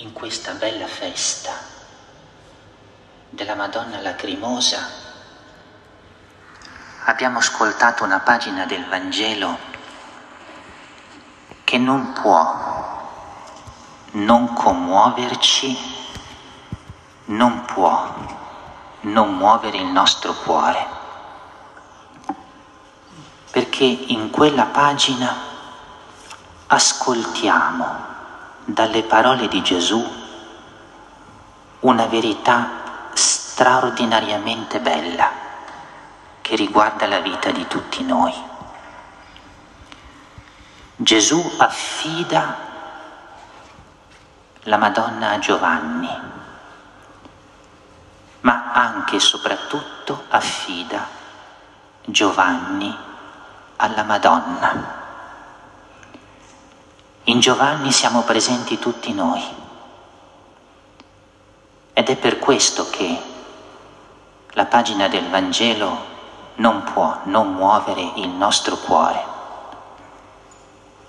in questa bella festa della Madonna Lacrimosa abbiamo ascoltato una pagina del Vangelo che non può non commuoverci, non può non muovere il nostro cuore, perché in quella pagina ascoltiamo dalle parole di Gesù una verità straordinariamente bella che riguarda la vita di tutti noi. Gesù affida la Madonna a Giovanni, ma anche e soprattutto affida Giovanni alla Madonna. In Giovanni siamo presenti tutti noi ed è per questo che la pagina del Vangelo non può non muovere il nostro cuore.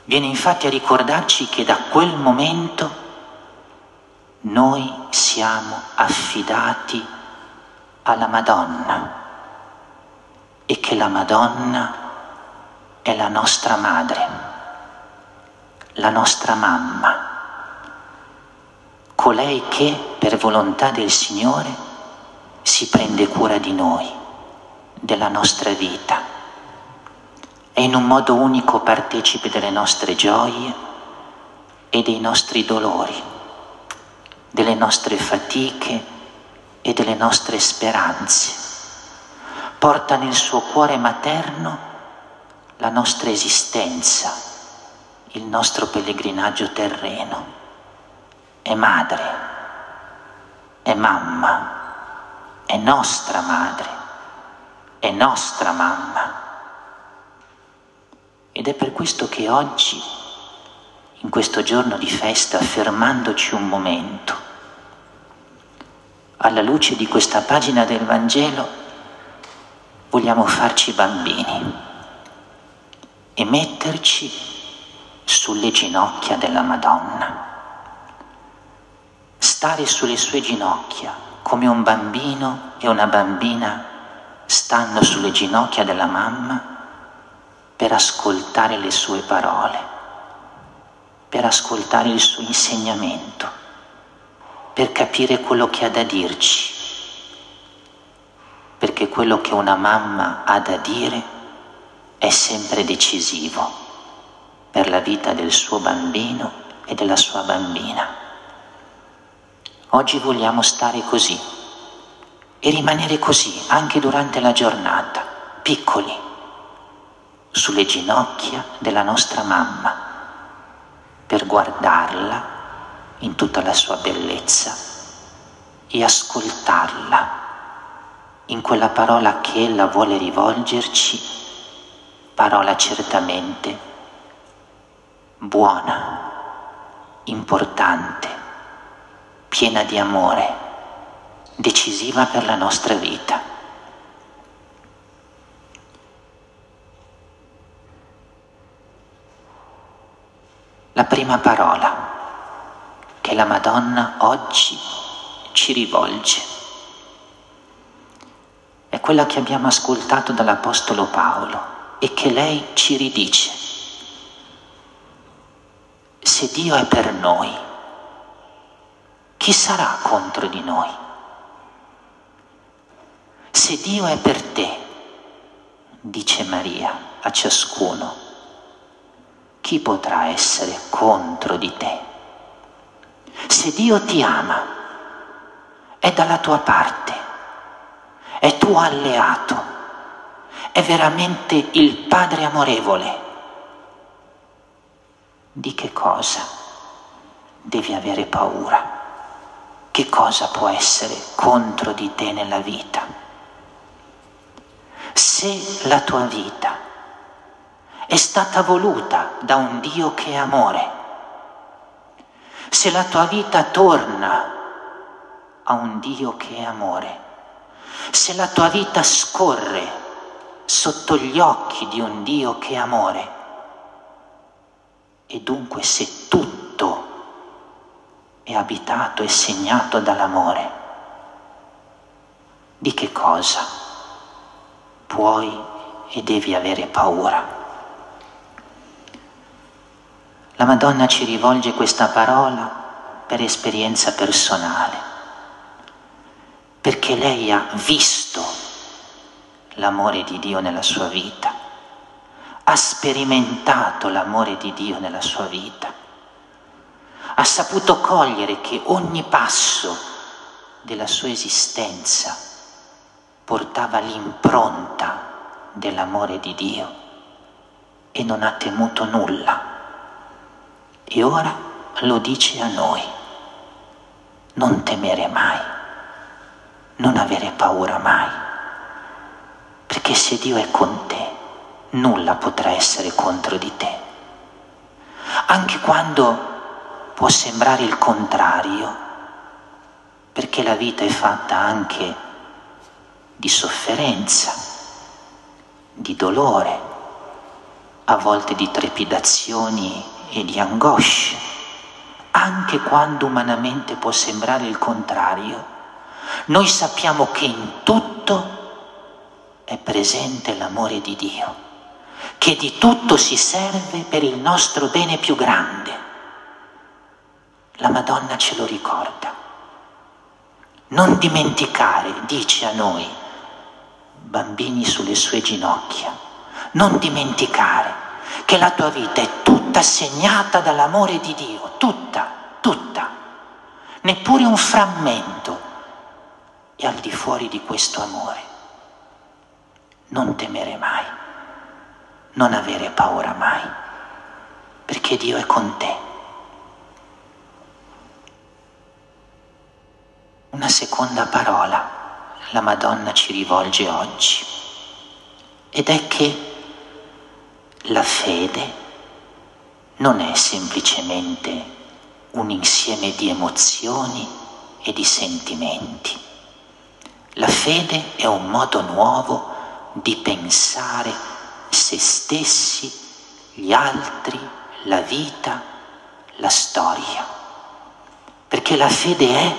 Viene infatti a ricordarci che da quel momento noi siamo affidati alla Madonna e che la Madonna è la nostra madre la nostra mamma, colei che per volontà del Signore si prende cura di noi, della nostra vita, è in un modo unico partecipe delle nostre gioie e dei nostri dolori, delle nostre fatiche e delle nostre speranze. Porta nel suo cuore materno la nostra esistenza il nostro pellegrinaggio terreno. È madre, è mamma, è nostra madre, è nostra mamma. Ed è per questo che oggi, in questo giorno di festa, fermandoci un momento, alla luce di questa pagina del Vangelo, vogliamo farci bambini e metterci sulle ginocchia della Madonna. Stare sulle sue ginocchia come un bambino e una bambina stanno sulle ginocchia della mamma per ascoltare le sue parole, per ascoltare il suo insegnamento, per capire quello che ha da dirci, perché quello che una mamma ha da dire è sempre decisivo per la vita del suo bambino e della sua bambina. Oggi vogliamo stare così e rimanere così anche durante la giornata, piccoli, sulle ginocchia della nostra mamma, per guardarla in tutta la sua bellezza e ascoltarla in quella parola che ella vuole rivolgerci, parola certamente buona, importante, piena di amore, decisiva per la nostra vita. La prima parola che la Madonna oggi ci rivolge è quella che abbiamo ascoltato dall'Apostolo Paolo e che lei ci ridice se Dio è per noi, chi sarà contro di noi? Se Dio è per te, dice Maria a ciascuno, chi potrà essere contro di te? Se Dio ti ama, è dalla tua parte, è tuo alleato, è veramente il Padre amorevole di che cosa devi avere paura? Che cosa può essere contro di te nella vita? Se la tua vita è stata voluta da un Dio che è amore, se la tua vita torna a un Dio che è amore, se la tua vita scorre sotto gli occhi di un Dio che è amore, e dunque se tutto è abitato e segnato dall'amore, di che cosa puoi e devi avere paura? La Madonna ci rivolge questa parola per esperienza personale, perché lei ha visto l'amore di Dio nella sua vita, ha sperimentato l'amore di Dio nella sua vita, ha saputo cogliere che ogni passo della sua esistenza portava l'impronta dell'amore di Dio e non ha temuto nulla. E ora lo dice a noi, non temere mai, non avere paura mai, perché se Dio è con te, nulla potrà essere contro di te. Anche quando può sembrare il contrario, perché la vita è fatta anche di sofferenza, di dolore, a volte di trepidazioni e di angosce, anche quando umanamente può sembrare il contrario. Noi sappiamo che in tutto è presente l'amore di Dio, che di tutto si serve per il nostro bene più grande. La Madonna ce lo ricorda. Non dimenticare, dice a noi, bambini sulle sue ginocchia, non dimenticare che la tua vita è tutta segnata dall'amore di Dio, tutta, tutta, neppure un frammento è al di fuori di questo amore. Non temere mai, non avere paura mai, perché Dio è con te. Una seconda parola la Madonna ci rivolge oggi ed è che la fede non è semplicemente un insieme di emozioni e di sentimenti. La fede è un modo nuovo di pensare se stessi, gli altri, la vita, la storia. Perché la fede è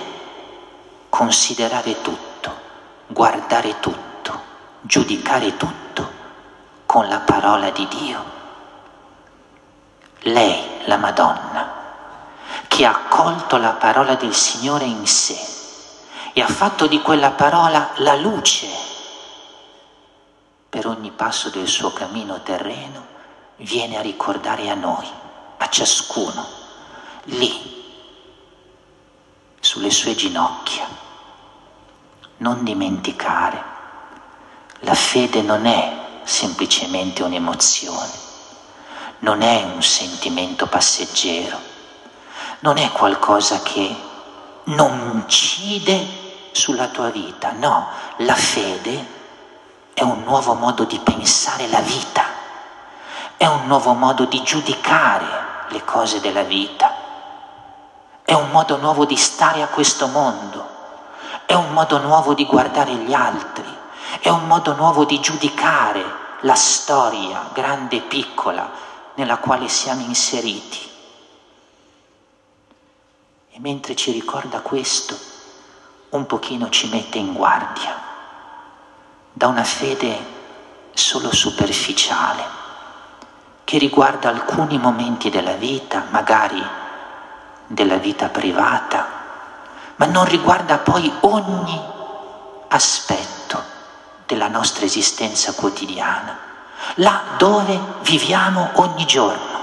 considerare tutto, guardare tutto, giudicare tutto con la parola di Dio. Lei, la Madonna, che ha accolto la parola del Signore in sé e ha fatto di quella parola la luce per ogni passo del suo cammino terreno, viene a ricordare a noi, a ciascuno, lì, sulle sue ginocchia. Non dimenticare, la fede non è semplicemente un'emozione, non è un sentimento passeggero, non è qualcosa che non incide sulla tua vita, no, la fede è un nuovo modo di pensare la vita, è un nuovo modo di giudicare le cose della vita, è un modo nuovo di stare a questo mondo, è un modo nuovo di guardare gli altri, è un modo nuovo di giudicare la storia, grande e piccola, nella quale siamo inseriti. E mentre ci ricorda questo, un pochino ci mette in guardia da una fede solo superficiale, che riguarda alcuni momenti della vita, magari della vita privata, ma non riguarda poi ogni aspetto della nostra esistenza quotidiana, là dove viviamo ogni giorno.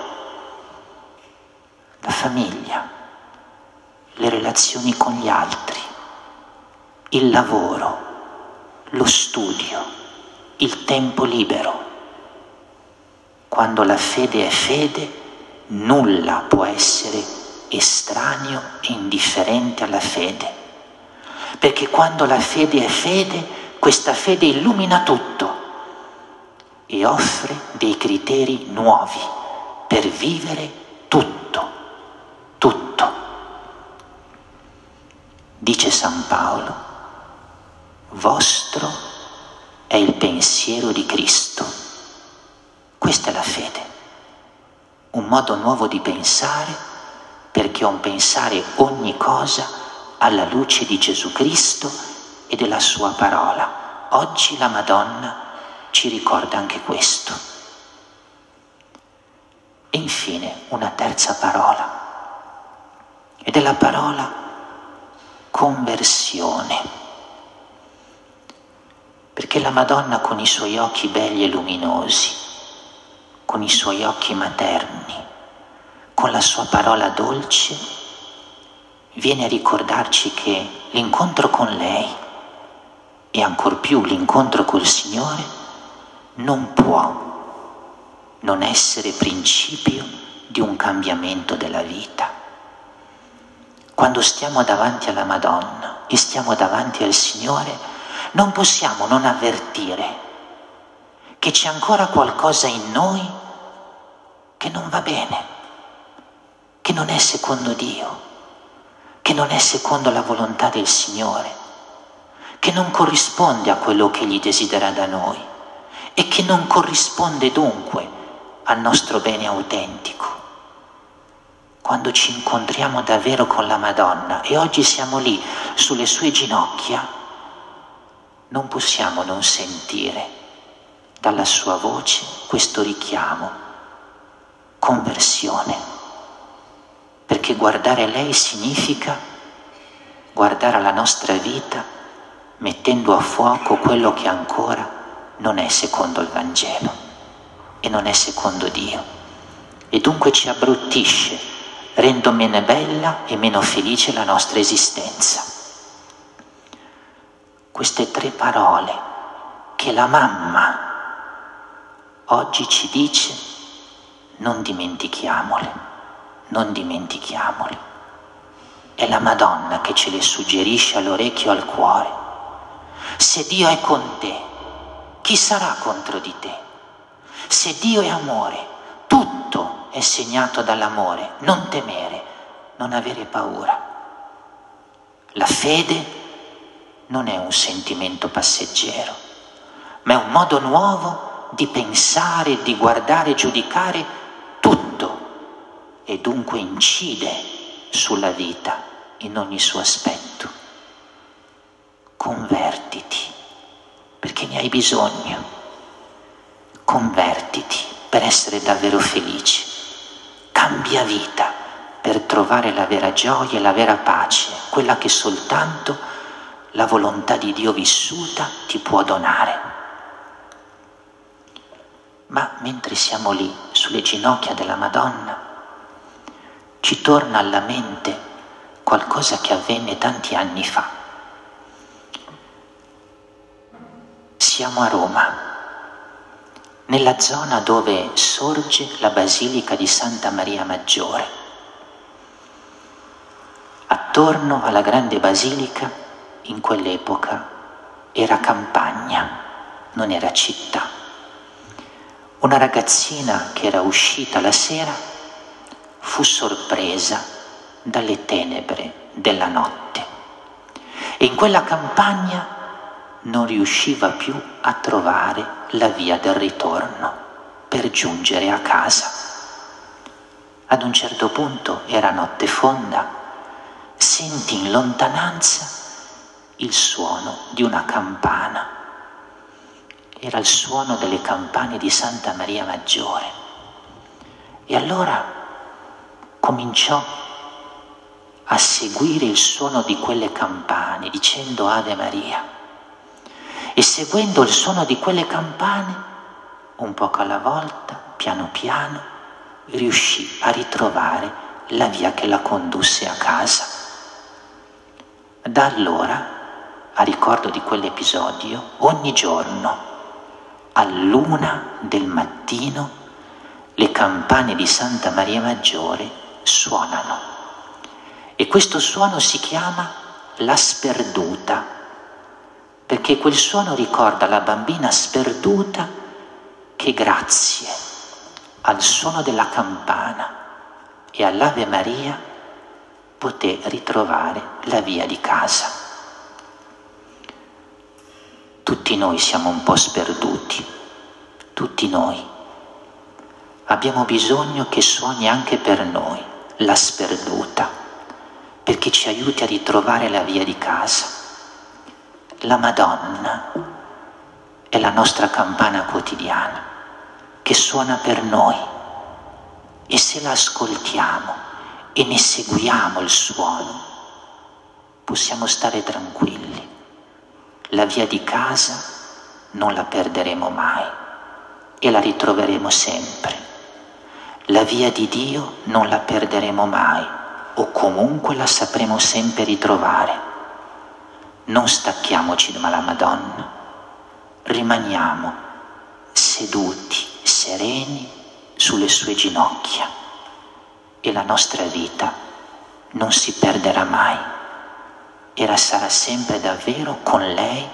La famiglia, le relazioni con gli altri, il lavoro, lo studio, il tempo libero. Quando la fede è fede, nulla può essere estraneo e indifferente alla fede. Perché quando la fede è fede, questa fede illumina tutto e offre dei criteri nuovi per vivere tutto, tutto. Dice San Paolo, vostro è il pensiero di Cristo. Questa è la fede, un modo nuovo di pensare perché ho un pensare ogni cosa alla luce di Gesù Cristo e della sua parola. Oggi la Madonna ci ricorda anche questo. E infine una terza parola, ed è la parola conversione. Perché la Madonna con i suoi occhi belli e luminosi, con i suoi occhi materni, con la sua parola dolce, viene a ricordarci che l'incontro con lei e ancor più l'incontro col Signore non può non essere principio di un cambiamento della vita. Quando stiamo davanti alla Madonna e stiamo davanti al Signore, non possiamo non avvertire che c'è ancora qualcosa in noi che non va bene che non è secondo Dio, che non è secondo la volontà del Signore, che non corrisponde a quello che Egli desidera da noi e che non corrisponde dunque al nostro bene autentico. Quando ci incontriamo davvero con la Madonna e oggi siamo lì sulle sue ginocchia, non possiamo non sentire dalla sua voce questo richiamo, conversione perché guardare lei significa guardare la nostra vita mettendo a fuoco quello che ancora non è secondo il Vangelo e non è secondo Dio e dunque ci abbruttisce, rendo meno bella e meno felice la nostra esistenza. Queste tre parole che la mamma oggi ci dice, non dimentichiamole non dimentichiamoli. È la Madonna che ce le suggerisce all'orecchio e al cuore. Se Dio è con te, chi sarà contro di te? Se Dio è amore, tutto è segnato dall'amore, non temere, non avere paura. La fede non è un sentimento passeggero, ma è un modo nuovo di pensare, di guardare, giudicare e dunque incide sulla vita in ogni suo aspetto. Convertiti, perché ne hai bisogno. Convertiti per essere davvero felice. Cambia vita per trovare la vera gioia e la vera pace, quella che soltanto la volontà di Dio vissuta ti può donare. Ma mentre siamo lì sulle ginocchia della Madonna, ci torna alla mente qualcosa che avvenne tanti anni fa. Siamo a Roma, nella zona dove sorge la Basilica di Santa Maria Maggiore. Attorno alla grande basilica, in quell'epoca, era campagna, non era città. Una ragazzina che era uscita la sera fu sorpresa dalle tenebre della notte e in quella campagna non riusciva più a trovare la via del ritorno per giungere a casa. Ad un certo punto era notte fonda, senti in lontananza il suono di una campana. Era il suono delle campane di Santa Maria Maggiore. E allora cominciò a seguire il suono di quelle campane dicendo Ave Maria. E seguendo il suono di quelle campane, un poco alla volta, piano piano, riuscì a ritrovare la via che la condusse a casa. Da allora, a ricordo di quell'episodio, ogni giorno, all'una del mattino, le campane di Santa Maria Maggiore suonano. E questo suono si chiama la sperduta, perché quel suono ricorda la bambina sperduta che grazie al suono della campana e all'Ave Maria poté ritrovare la via di casa. Tutti noi siamo un po' sperduti, tutti noi. Abbiamo bisogno che suoni anche per noi l'ha sperduta, perché ci aiuti a ritrovare la via di casa. La Madonna è la nostra campana quotidiana che suona per noi e se la ascoltiamo e ne seguiamo il suono, possiamo stare tranquilli. La via di casa non la perderemo mai e la ritroveremo sempre. La via di Dio non la perderemo mai o comunque la sapremo sempre ritrovare. Non stacchiamoci dalla Madonna, rimaniamo seduti, sereni sulle sue ginocchia e la nostra vita non si perderà mai e sarà sempre davvero con lei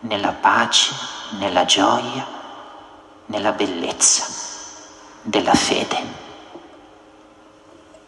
nella pace, nella gioia, nella bellezza della fede.